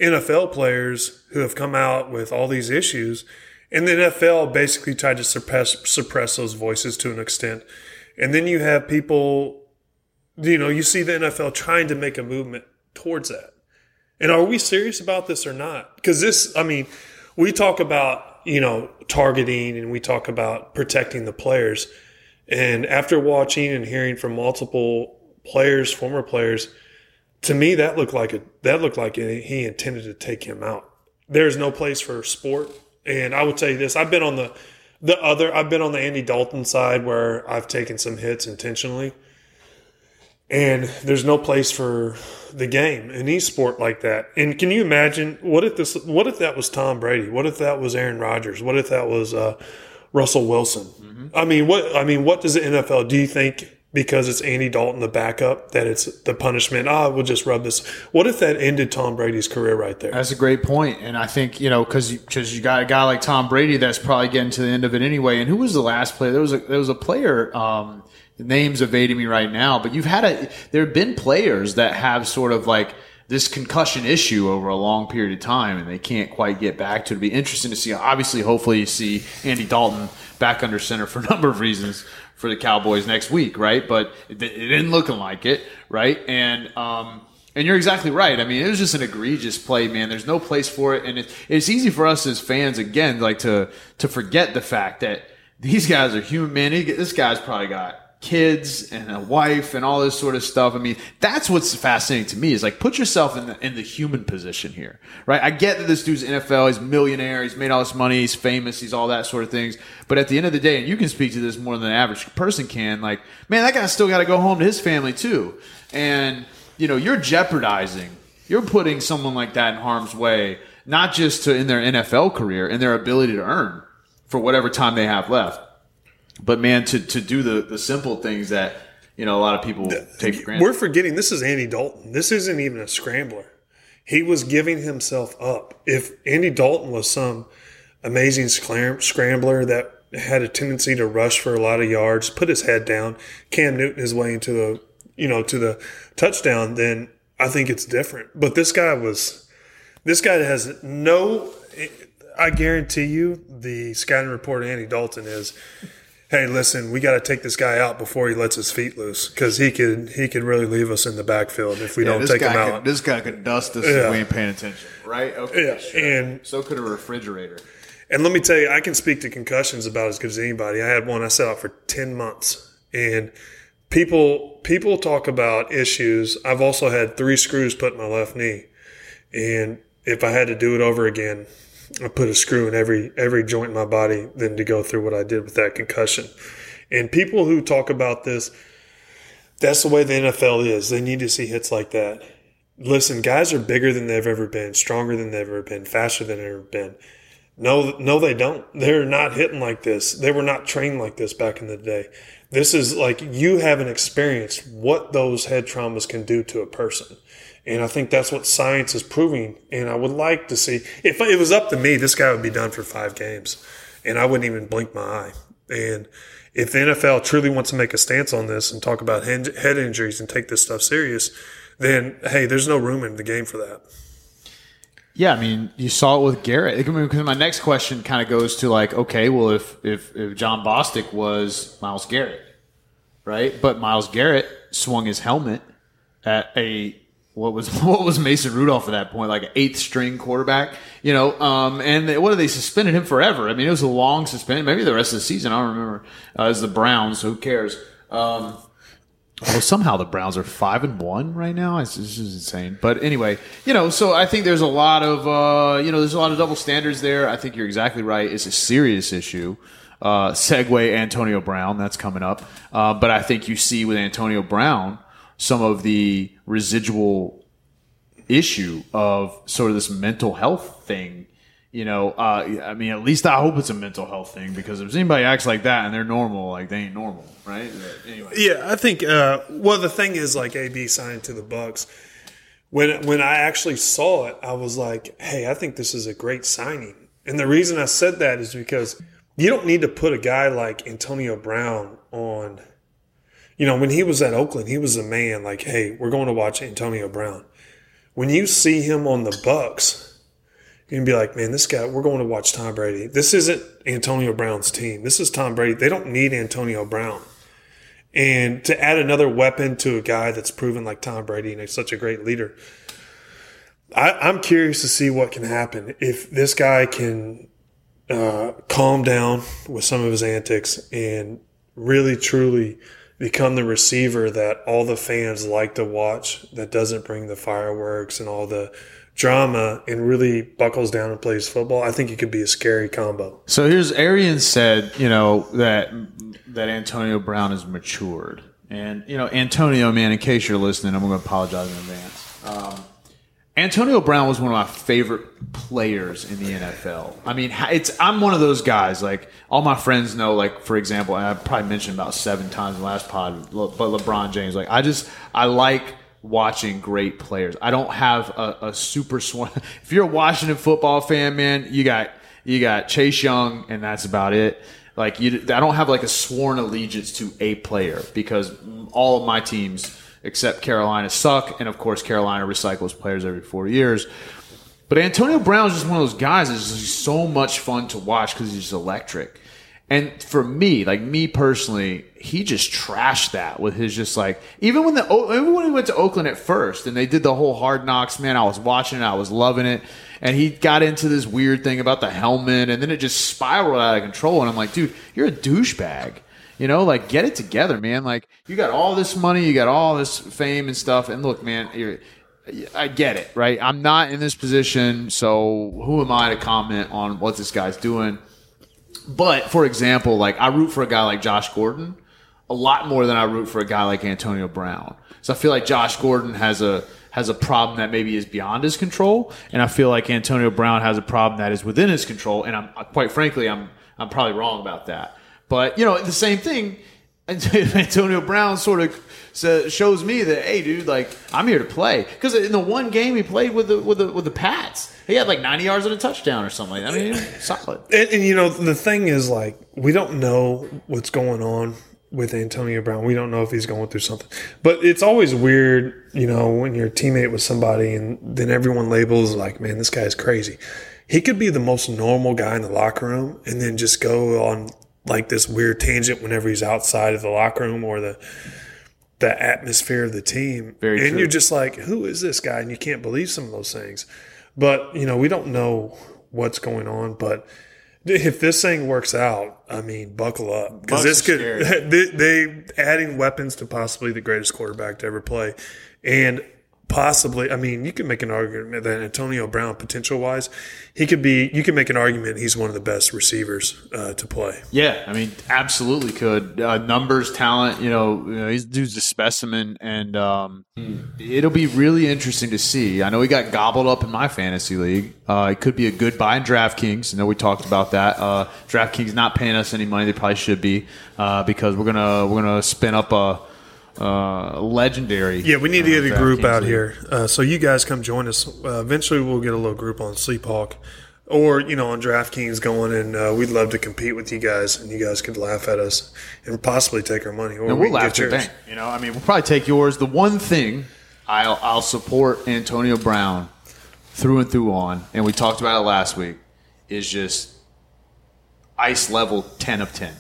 NFL players who have come out with all these issues, and the NFL basically tried to suppress suppress those voices to an extent. And then you have people, you know, you see the NFL trying to make a movement towards that. And are we serious about this or not? Because this, I mean, we talk about, you know, targeting and we talk about protecting the players. And after watching and hearing from multiple players, former players, to me that looked like a that looked like he intended to take him out. There's no place for sport. And I would tell you this: I've been on the the other, I've been on the Andy Dalton side where I've taken some hits intentionally, and there's no place for the game in sport like that. And can you imagine what if this? What if that was Tom Brady? What if that was Aaron Rodgers? What if that was uh, Russell Wilson? Mm-hmm. I mean, what I mean, what does the NFL? Do you think because it's Andy Dalton, the backup, that it's the punishment. Ah, we'll just rub this. What if that ended Tom Brady's career right there? That's a great point, and I think you know because because you, got a guy like Tom Brady that's probably getting to the end of it anyway. And who was the last player? There was a there was a player. Um, names evading me right now, but you've had a. There have been players that have sort of like this concussion issue over a long period of time, and they can't quite get back to it. It'd be interesting to see. Obviously, hopefully, you see Andy Dalton back under center for a [LAUGHS] number of reasons for the Cowboys next week, right? But it, it didn't looking like it, right? And um, and you're exactly right. I mean, it was just an egregious play, man. There's no place for it, and it, it's easy for us as fans again, like to to forget the fact that these guys are human. Man, this guy's probably got kids and a wife and all this sort of stuff. I mean, that's what's fascinating to me is like put yourself in the in the human position here, right? I get that this dude's NFL, he's millionaire, he's made all this money, he's famous, he's all that sort of things. But at the end of the day, and you can speak to this more than the average person can, like, man, that guy still got to go home to his family too, and you know, you're jeopardizing, you're putting someone like that in harm's way, not just to in their NFL career and their ability to earn for whatever time they have left but man, to to do the the simple things that you know a lot of people take for granted. We're forgetting this is Andy Dalton. This isn't even a scrambler. He was giving himself up. If Andy Dalton was some amazing scrambler that had a tendency to rush for a lot of yards, put his head down, Cam Newton his way into the you know to the touchdown, then I think it's different. But this guy was this guy has no. I guarantee you, the scouting report Andy Dalton is hey, listen, we got to take this guy out before he lets his feet loose because he could he could really leave us in the backfield if we yeah, don't take him out. Could, this guy could dust us yeah. if we ain't paying attention, right? Okay, yeah, sure. and so could a refrigerator. And let me tell you, I can speak to concussions about as good as anybody. I had one I set out for ten months, and people people talk about issues. I've also had three screws put in my left knee, and if I had to do it over again, I put a screw in every every joint in my body than to go through what I did with that concussion. And people who talk about this, that's the way the NFL is. They need to see hits like that. Listen, guys are bigger than they've ever been, stronger than they've ever been, faster than they've ever been. No, no, they don't. They're not hitting like this. They were not trained like this back in the day. This is like you haven't experienced what those head traumas can do to a person. And I think that's what science is proving. And I would like to see, if it was up to me, this guy would be done for five games and I wouldn't even blink my eye. And if the NFL truly wants to make a stance on this and talk about head injuries and take this stuff serious, then hey, there's no room in the game for that. Yeah, I mean, you saw it with Garrett. Because my next question kind of goes to like, okay, well, if if if Jon Bostic was Myles Garrett, right? But Myles Garrett swung his helmet at a what was [LAUGHS] what was Mason Rudolph at that point, like an eighth string quarterback, you know? Um, and they, what did they suspended him forever? I mean, it was a long suspension, maybe the rest of the season. I don't remember. Uh, as the Browns, who cares? Um, well, somehow the Browns are five and one right now. It's just insane. But anyway, you know, so I think there's a lot of uh, you know, there's a lot of double standards there. I think you're exactly right. It's a serious issue. Uh, segue Antonio Brown, that's coming up. Uh, but I think you see with Antonio Brown some of the residual issue of sort of this mental health thing. You know, uh, I mean, at least I hope it's a mental health thing because if anybody acts like that and they're normal, like they ain't normal, right? Anyway. Yeah, I think. Uh, well, the thing is, like AB signed to the Bucs. When when I actually saw it, I was like, "Hey, I think this is a great signing." And the reason I said that is because you don't need to put a guy like Antonio Brown on you know, when he was at Oakland, he was a man like, hey, we're going to watch Antonio Brown. when you see him on the Bucs, you're gonna be like, man, this guy. We're going to watch Tom Brady. This isn't Antonio Brown's team. This is Tom Brady. They don't need Antonio Brown. And to add another weapon to a guy that's proven like Tom Brady and he's such a great leader, I, I'm curious to see what can happen if this guy can uh, calm down with some of his antics and really truly become the receiver that all the fans like to watch that doesn't bring the fireworks and all the drama and really buckles down and plays football, I think it could be a scary combo. So Bruce Arians said, you know, that that Antonio Brown has matured. And, you know, Antonio, man, in case you're listening, I'm going to apologize in advance. Um, Antonio Brown was one of my favorite players in the NFL. I mean, it's I'm one of those guys. Like all my friends know. Like for example, I probably mentioned about seven times in the last pod, but LeBron James. Like I just I like watching great players. I don't have a, a super swan. [LAUGHS] If you're a Washington football fan, man, you got you got Chase Young, and that's about it. Like you, I don't have like a sworn allegiance to a player because all of my teams except Carolina suck, and of course Carolina recycles players every four years. But Antonio Brown is just one of those guys that's just so much fun to watch because he's electric. And for me, like me personally, he just trashed that with his just like even when the even when he went to Oakland at first and they did the whole hard knocks, man, I was watching it, I was loving it. And he got into this weird thing about the helmet, and then it just spiraled out of control. And I'm like, dude, you're a douchebag. You know, like get it together, man. Like you got all this money, you got all this fame and stuff. And look, man, I get it, right? I'm not in this position, so who am I to comment on what this guy's doing? But for example, like I root for a guy like Josh Gordon a lot more than I root for a guy like Antonio Brown. So I feel like Josh Gordon has a has a problem that maybe is beyond his control, and I feel like Antonio Brown has a problem that is within his control. And I'm quite frankly, I'm I'm probably wrong about that. But you know, the same thing. [LAUGHS] Antonio Brown sort of uh, shows me that, hey, dude, like I'm here to play. Because in the one game he played with the with the with the Pats, he had like 90 yards and a touchdown or something. I mean, solid. And, and you know, the thing is, like, we don't know what's going on with Antonio Brown. We don't know if he's going through something. But it's always weird, you know, when you're a teammate with somebody and then everyone labels like, man, this guy's crazy. He could be the most normal guy in the locker room and then just go on like this weird tangent whenever he's outside of the locker room or the the atmosphere of the team. Very and true. you're just like, who is this guy? And you can't believe some of those things. But, you know, we don't know what's going on. But if this thing works out, I mean, buckle up. Because this could, [LAUGHS] they, they adding weapons to possibly the greatest quarterback to ever play. And possibly, I mean, you can make an argument that Antonio Brown, potential wise, he could be, you can make an argument he's one of the best receivers uh, to play. Yeah, I mean, absolutely could. Uh, numbers, talent, you know, you know, he's dude's a specimen, and um, it'll be really interesting to see. I know he got gobbled up in my fantasy league. Uh, it could be a good buy in DraftKings. I know we talked about that. Uh, DraftKings not paying us any money; they probably should be uh, because we're gonna we're gonna spin up a uh, legendary. Yeah, we need to uh, get a group out league. here. Uh, so you guys come join us. Uh, eventually, we'll get a little group on Sleephawk or, you know, on DraftKings going, and uh, we'd love to compete with you guys, and you guys could laugh at us and possibly take our money. Or we'll laugh yours. bank. You know, I mean, we'll probably take yours. The one thing I'll, I'll support Antonio Brown through and through on, and we talked about it last week, is just ice level 10 of 10.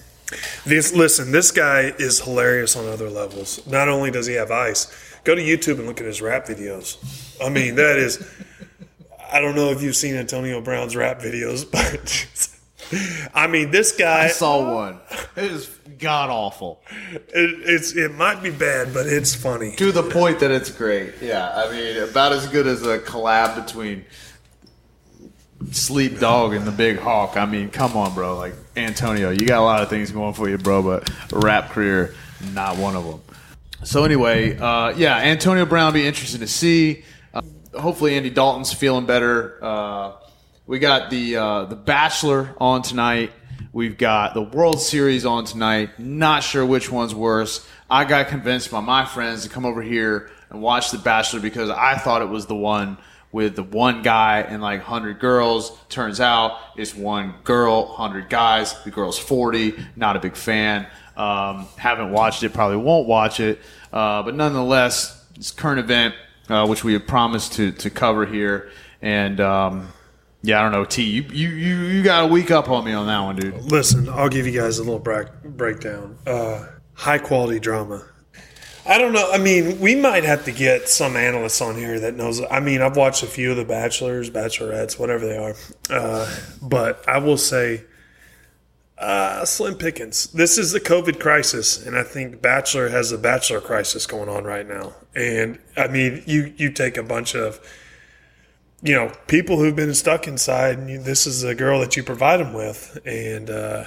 This, listen, this guy is hilarious on other levels. Not only does he have ice, go to YouTube and look at his rap videos. I mean, that is. I don't know if you've seen Antonio Brown's rap videos, [LAUGHS] but I mean, this guy. I saw one. It is god awful. It, it's it might be bad, but it's funny. To the point that it's great. Yeah, I mean, about as good as a collab between Sleep Dawg and the Big Hawk. I mean, come on, bro. Like Antonio, you got a lot of things going for you, bro, but rap career, not one of them. So anyway, uh, yeah, Antonio Brown be interesting to see. Uh, hopefully, Andy Dalton's feeling better. Uh, we got the uh, the Bachelor on tonight. We've got the World Series on tonight. Not sure which one's worse. I got convinced by my friends to come over here and watch The Bachelor because I thought it was the one with the one guy and like 100 girls. Turns out it's one girl, 100 guys. The girl's 40. Not a big fan. Um, haven't watched it, probably won't watch it. Uh, but nonetheless, it's current event. uh, which we have promised to to cover here. And um, yeah, I don't know, T. You, you you you got a week up on me on that one, dude. Listen, I'll give you guys a little break, breakdown. Uh, high quality drama. I don't know. I mean, we might have to get some analysts on here that knows. I mean, I've watched a few of the Bachelors, Bachelorettes, whatever they are, uh, but I will say, uh, slim pickings. This is the COVID crisis, and I think Bachelor has a Bachelor crisis going on right now. And I mean, you you take a bunch of you know people who've been stuck inside, and you, this is a girl that you provide them with, and. uh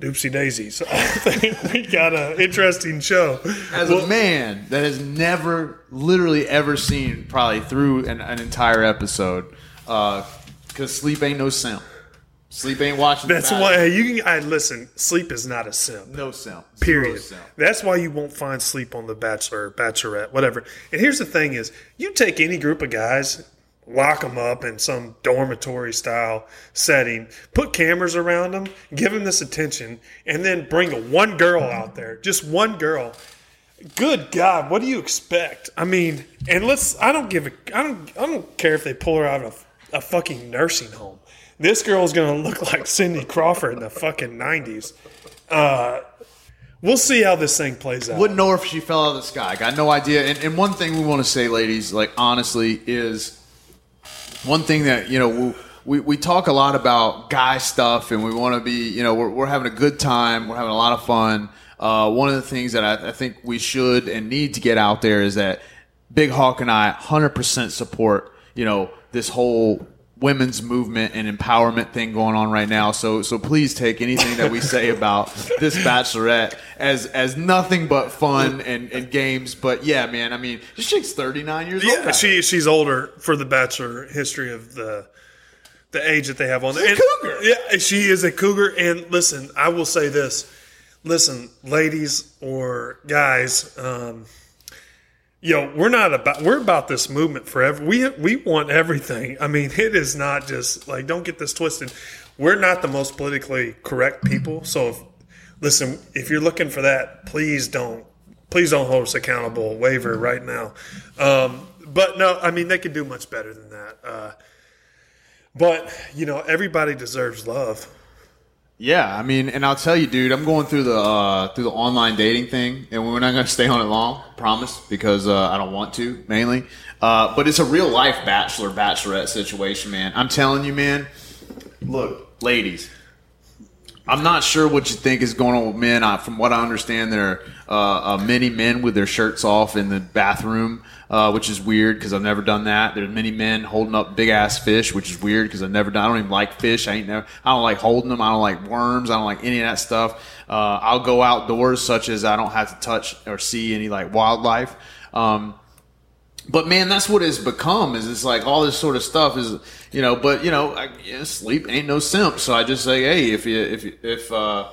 Doopsie daisies. [LAUGHS] I think we got an interesting show. As a man that has never, literally ever seen probably through an, an entire episode, uh, because sleep ain't no simp. Sleep ain't watching. That's why you can. I listen. Sleep is not a simp. No simp. Period. Simp. That's why you won't find sleep on the Bachelor, Bachelorette, whatever. And here's the thing: is you take any group of guys, lock them up in some dormitory style setting, put cameras around them, give them this attention, and then bring a one girl out there, just one girl. Good God, what do you expect? I mean, and let's. I don't give a. I don't. I don't care if they pull her out of a fucking nursing home. This girl's gonna look [LAUGHS] like Cindy Crawford in the fucking nineties. Uh, we'll see how this thing plays out. Wouldn't know if she fell out of the sky. Got no idea. And, and one thing we want to say, ladies, like honestly, is one thing that you know we, we, talk a lot about guy stuff, and we want to be you know we're, we're having a good time, we're having a lot of fun. Uh, one of the things that I, I think we should and need to get out there is that Big Hawk and I 100% support you know this whole women's movement and empowerment thing going on right now. So so please take anything that we say [LAUGHS] about this bachelorette as as nothing but fun and, and games. But yeah, man, I mean, this chick's 39 years old. Yeah, she she's older for the Bachelor history of the the age that they have on there. Cougar. Yeah, she is a cougar. And listen, I will say this: listen, ladies or guys, um, yo, we're not about we're about this movement forever. We we want everything. I mean, it is not just like don't get this twisted. We're not the most politically correct people. So if listen, if you're looking for that, please don't please don't hold us accountable. Waiver right now. Um, but no, I mean they could do much better than that. Uh, but you know, everybody deserves love. Yeah, I mean, and I'll tell you, dude, I'm going through the uh, through the online dating thing, and we're not going to stay on it long, promise, because uh, I don't want to mainly. Uh, but it's a real life bachelor bachelorette situation, man. I'm telling you, man. Look, ladies, I'm not sure what you think is going on with men. I, from what I understand, there are uh, uh, many men with their shirts off in the bathroom, uh, which is weird because I've never done that. There's many men holding up big ass fish, which is weird because I've never done. I don't even like fish. I ain't never. I don't like holding them. I don't like worms. I don't like any of that stuff. Uh, I'll go outdoors, such as I don't have to touch or see any like wildlife. Um, but man, that's what it's become. Is it's like all this sort of stuff is you know. But you know, I, yeah, sleep ain't no simp. So I just say, hey, if you if if uh,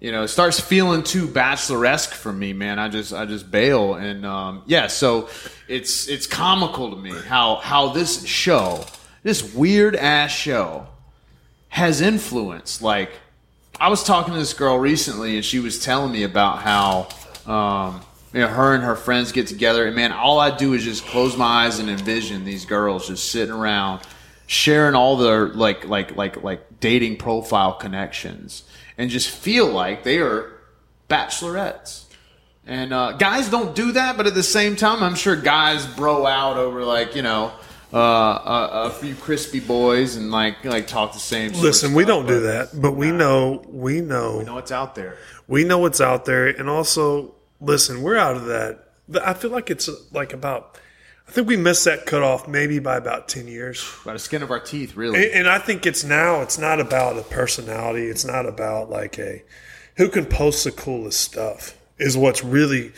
you know it starts feeling too bacheloresque for me, man, I just I just bail. And um, yeah, so it's it's comical to me how how this show, this weird ass show, has influence. Like I was talking to this girl recently, and she was telling me about how um, you know her and her friends get together, and man, all I do is just close my eyes and envision these girls just sitting around, sharing all their like like like like dating profile connections, and just feel like they are bachelorettes. And uh, guys don't do that, but at the same time, I'm sure guys bro out over like you know uh, a, a few crispy boys and like like talk the same. Listen, we don't do that, but we know we know We know it's out there. we know what's out there, and also listen, we're out of that. I feel like it's like about. I think we missed that cutoff maybe by about ten years. By the skin of our teeth, really. And, and I think it's now. It's not about a personality. It's not about like a who can post the coolest stuff. Is what's really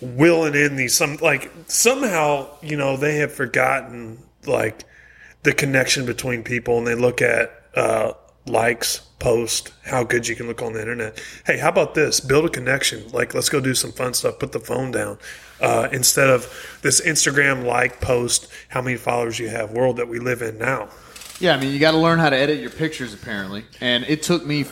willing in these some like somehow you know they have forgotten like the connection between people and they look at uh, likes post how good you can look on the internet. Hey how about this? Build a connection. Like let's go do some fun stuff. Put the phone down uh, instead of this instagram like post how many followers you have world that we live in now. Yeah, I mean, you got to learn how to edit your pictures, apparently. And it took me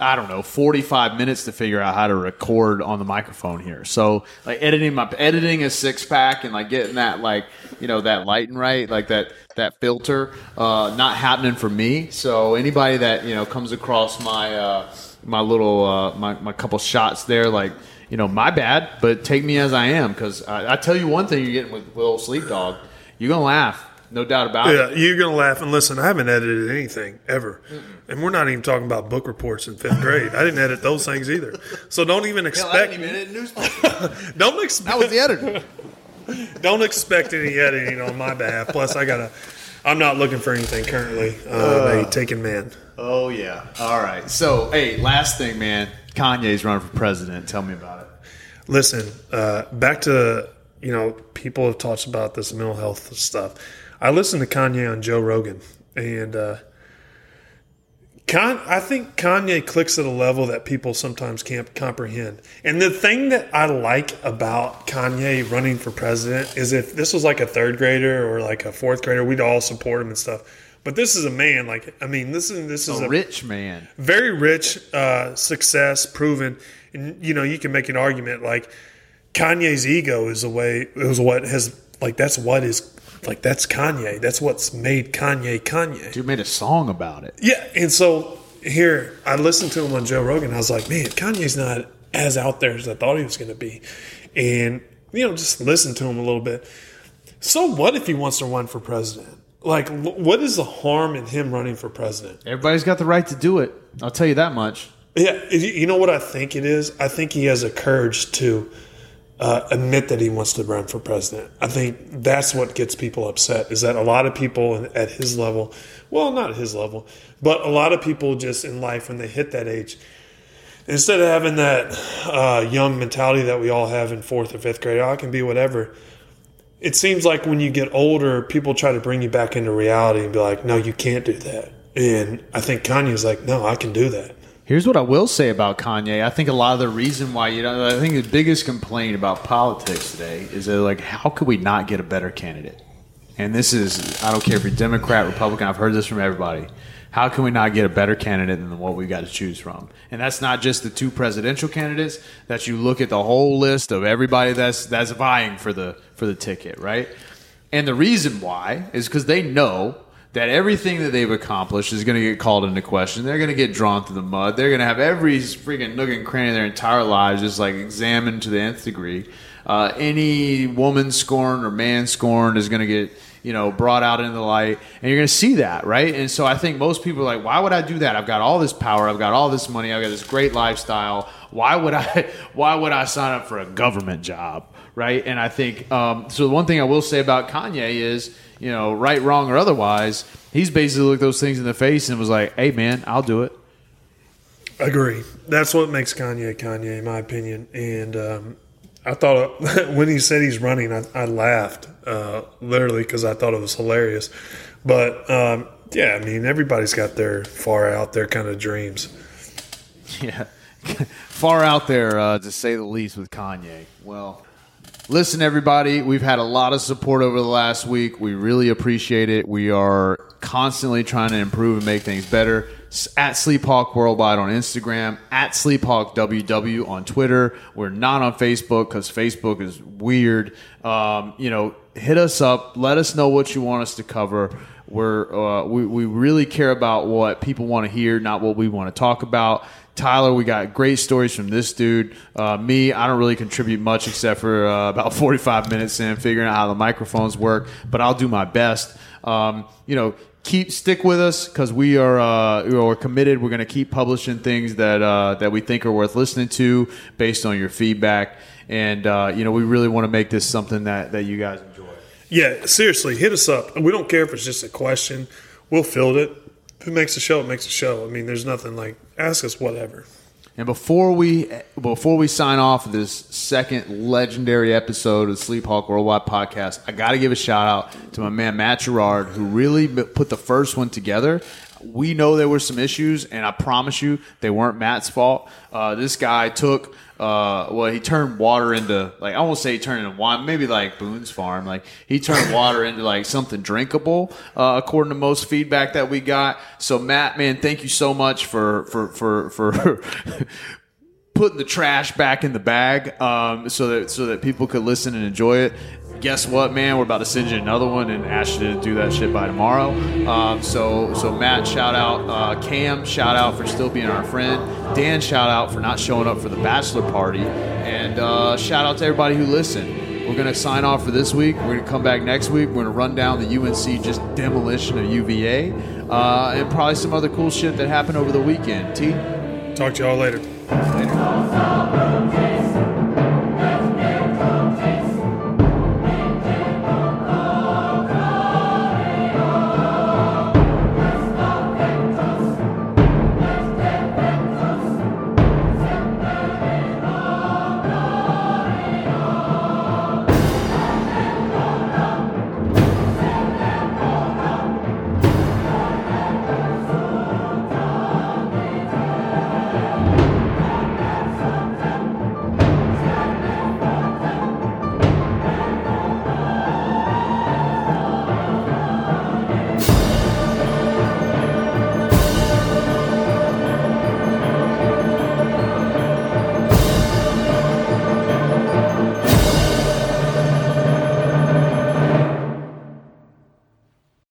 I don't know, 45 minutes to figure out how to record on the microphone here. So like editing my editing a six pack and like getting that like, you know, that lighting right, like that that filter, uh, not happening for me. So anybody that, you know, comes across my uh my little uh my, my couple shots there, like you know, my bad, but take me as I am because I, I tell you one thing you're getting with, with Sleep Dawg, you're gonna laugh, no doubt about Yeah, it. you're gonna laugh and listen. I haven't edited anything ever, and we're not even talking about book reports in fifth grade. I didn't edit those things either. So don't even expect. [LAUGHS] Don't expect. That was the editor. [LAUGHS] Don't expect any editing on my behalf. Plus, I gotta. I'm not looking for anything currently. Uh, a taken man. Oh yeah. All right. So hey, last thing, man. Kanye's running for president. Tell me about it. Listen, uh, back to you know, people have talked about this mental health stuff. I listened to Kanye on Joe Rogan, and uh, Con- I think Kanye clicks at a level that people sometimes can't comprehend. And the thing that I like about Kanye running for president is if this was like a third grader or like a fourth grader, we'd all support him and stuff. But this is a man, like I mean, this is this is A a rich man. very rich, uh, success proven. And you know, you can make an argument like Kanye's ego is the way is what has like that's what is like that's Kanye. That's what's made Kanye Kanye. Dude made a song about it. Yeah, and so here I listened to him on Joe Rogan. I was like, man, Kanye's not as out there as I thought he was going to be, and you know, just listen to him a little bit. So what if he wants to run for president? Like, what is the harm in him running for president? Everybody's got the right to do it. I'll tell you that much. Yeah, you you know what I think it is? I think he has a courage to uh, admit that he wants to run for president. I think that's what gets people upset is that a lot of people at his level, well, not his level, but a lot of people just in life when they hit that age, instead of having that uh, young mentality that we all have in fourth or fifth grade, oh, I can be whatever. It seems like when you get older, people try to bring you back into reality and be like, no, you can't do that. And I think Kanye's like, no, I can do that. Here's what I will say about Kanye. I think a lot of the reason why you know, I think the biggest complaint about politics today is that like, how could we not get a better candidate? And this is, I don't care if you're Democrat, Republican. I've heard this from everybody. How can we not get a better candidate than what we've got to choose from? And that's not just the two presidential candidates. That you look at the whole list of everybody that's that's vying for the for the ticket, right? And the reason why is because they know that everything that they've accomplished is going to get called into question. They're going to get drawn through the mud. They're going to have every freaking nook and cranny of their entire lives just like examined to the nth degree. Uh, any woman scorned or man scorned is going to get you know brought out into the light, and you're going to see that, right? And so I think most people are like, why would I do that? I've got all this power, I've got all this money, I've got this great lifestyle. Why would I? [LAUGHS] Why would I sign up for a government job? Right? And I think um, so. The one thing I will say about Kanye is, you know, right, wrong, or otherwise, he's basically looked those things in the face and was like, "Hey, man, I'll do it." Agree. That's what makes Kanye Kanye, in my opinion. And um, I thought [LAUGHS] when he said he's running, I, I laughed uh, literally because I thought it was hilarious. But um, yeah, I mean, everybody's got their far out there kind of dreams. [LAUGHS] Yeah, [LAUGHS] far out there uh, to say the least with Kanye. Well. Listen, everybody, we've had a lot of support over the last week. We really appreciate it. We are constantly trying to improve and make things better. At Sleephawk Worldwide on Instagram, at Sleephawk WW on Twitter. We're not on Facebook because Facebook is weird. Um, you know, hit us up. Let us know what you want us to cover. We're uh, we we really care about what people want to hear, not what we want to talk about. Tyler, we got great stories from this dude. Uh, me, I don't really contribute much except for uh, about [LAUGHS] 45 minutes in figuring out how the microphones work, but I'll do my best. Um, you know, keep stick with us because we are uh, we're committed. We're going to keep publishing things that uh, that we think are worth listening to based on your feedback, and uh, you know, we really want to make this something that that you guys enjoy. Yeah, seriously, hit us up. We don't care if it's just a question. We'll field it. If it makes a show, it makes a show. I mean, there's nothing like ask us whatever. And before we before we sign off this second legendary episode of the Sleep Hawk Worldwide podcast, I got to give a shout out to my man Matt Gerard, who really put the first one together. We know there were some issues, and I promise you, they weren't Matt's fault. Uh, this guy took, uh, well, he turned water into like I won't say he turned into wine, maybe like Boone's Farm. Like he turned [LAUGHS] water into like something drinkable, uh, according to most feedback that we got. So Matt, man, thank you so much for for for for. [LAUGHS] putting the trash back in the bag um, so that so that people could listen and enjoy it guess what, man? We're about to send you another one and ask you to do that shit by tomorrow. Um, so, so Matt, shout out. Uh, Cam, shout out for still being our friend. Dan, shout out for not showing up for the bachelor party. And uh, shout out to everybody who listened. We're going to sign off for this week. We're going to come back next week. We're going to run down the UNC just demolition of UVA uh, and probably some other cool shit that happened over the weekend. T? Talk to y'all later. Later.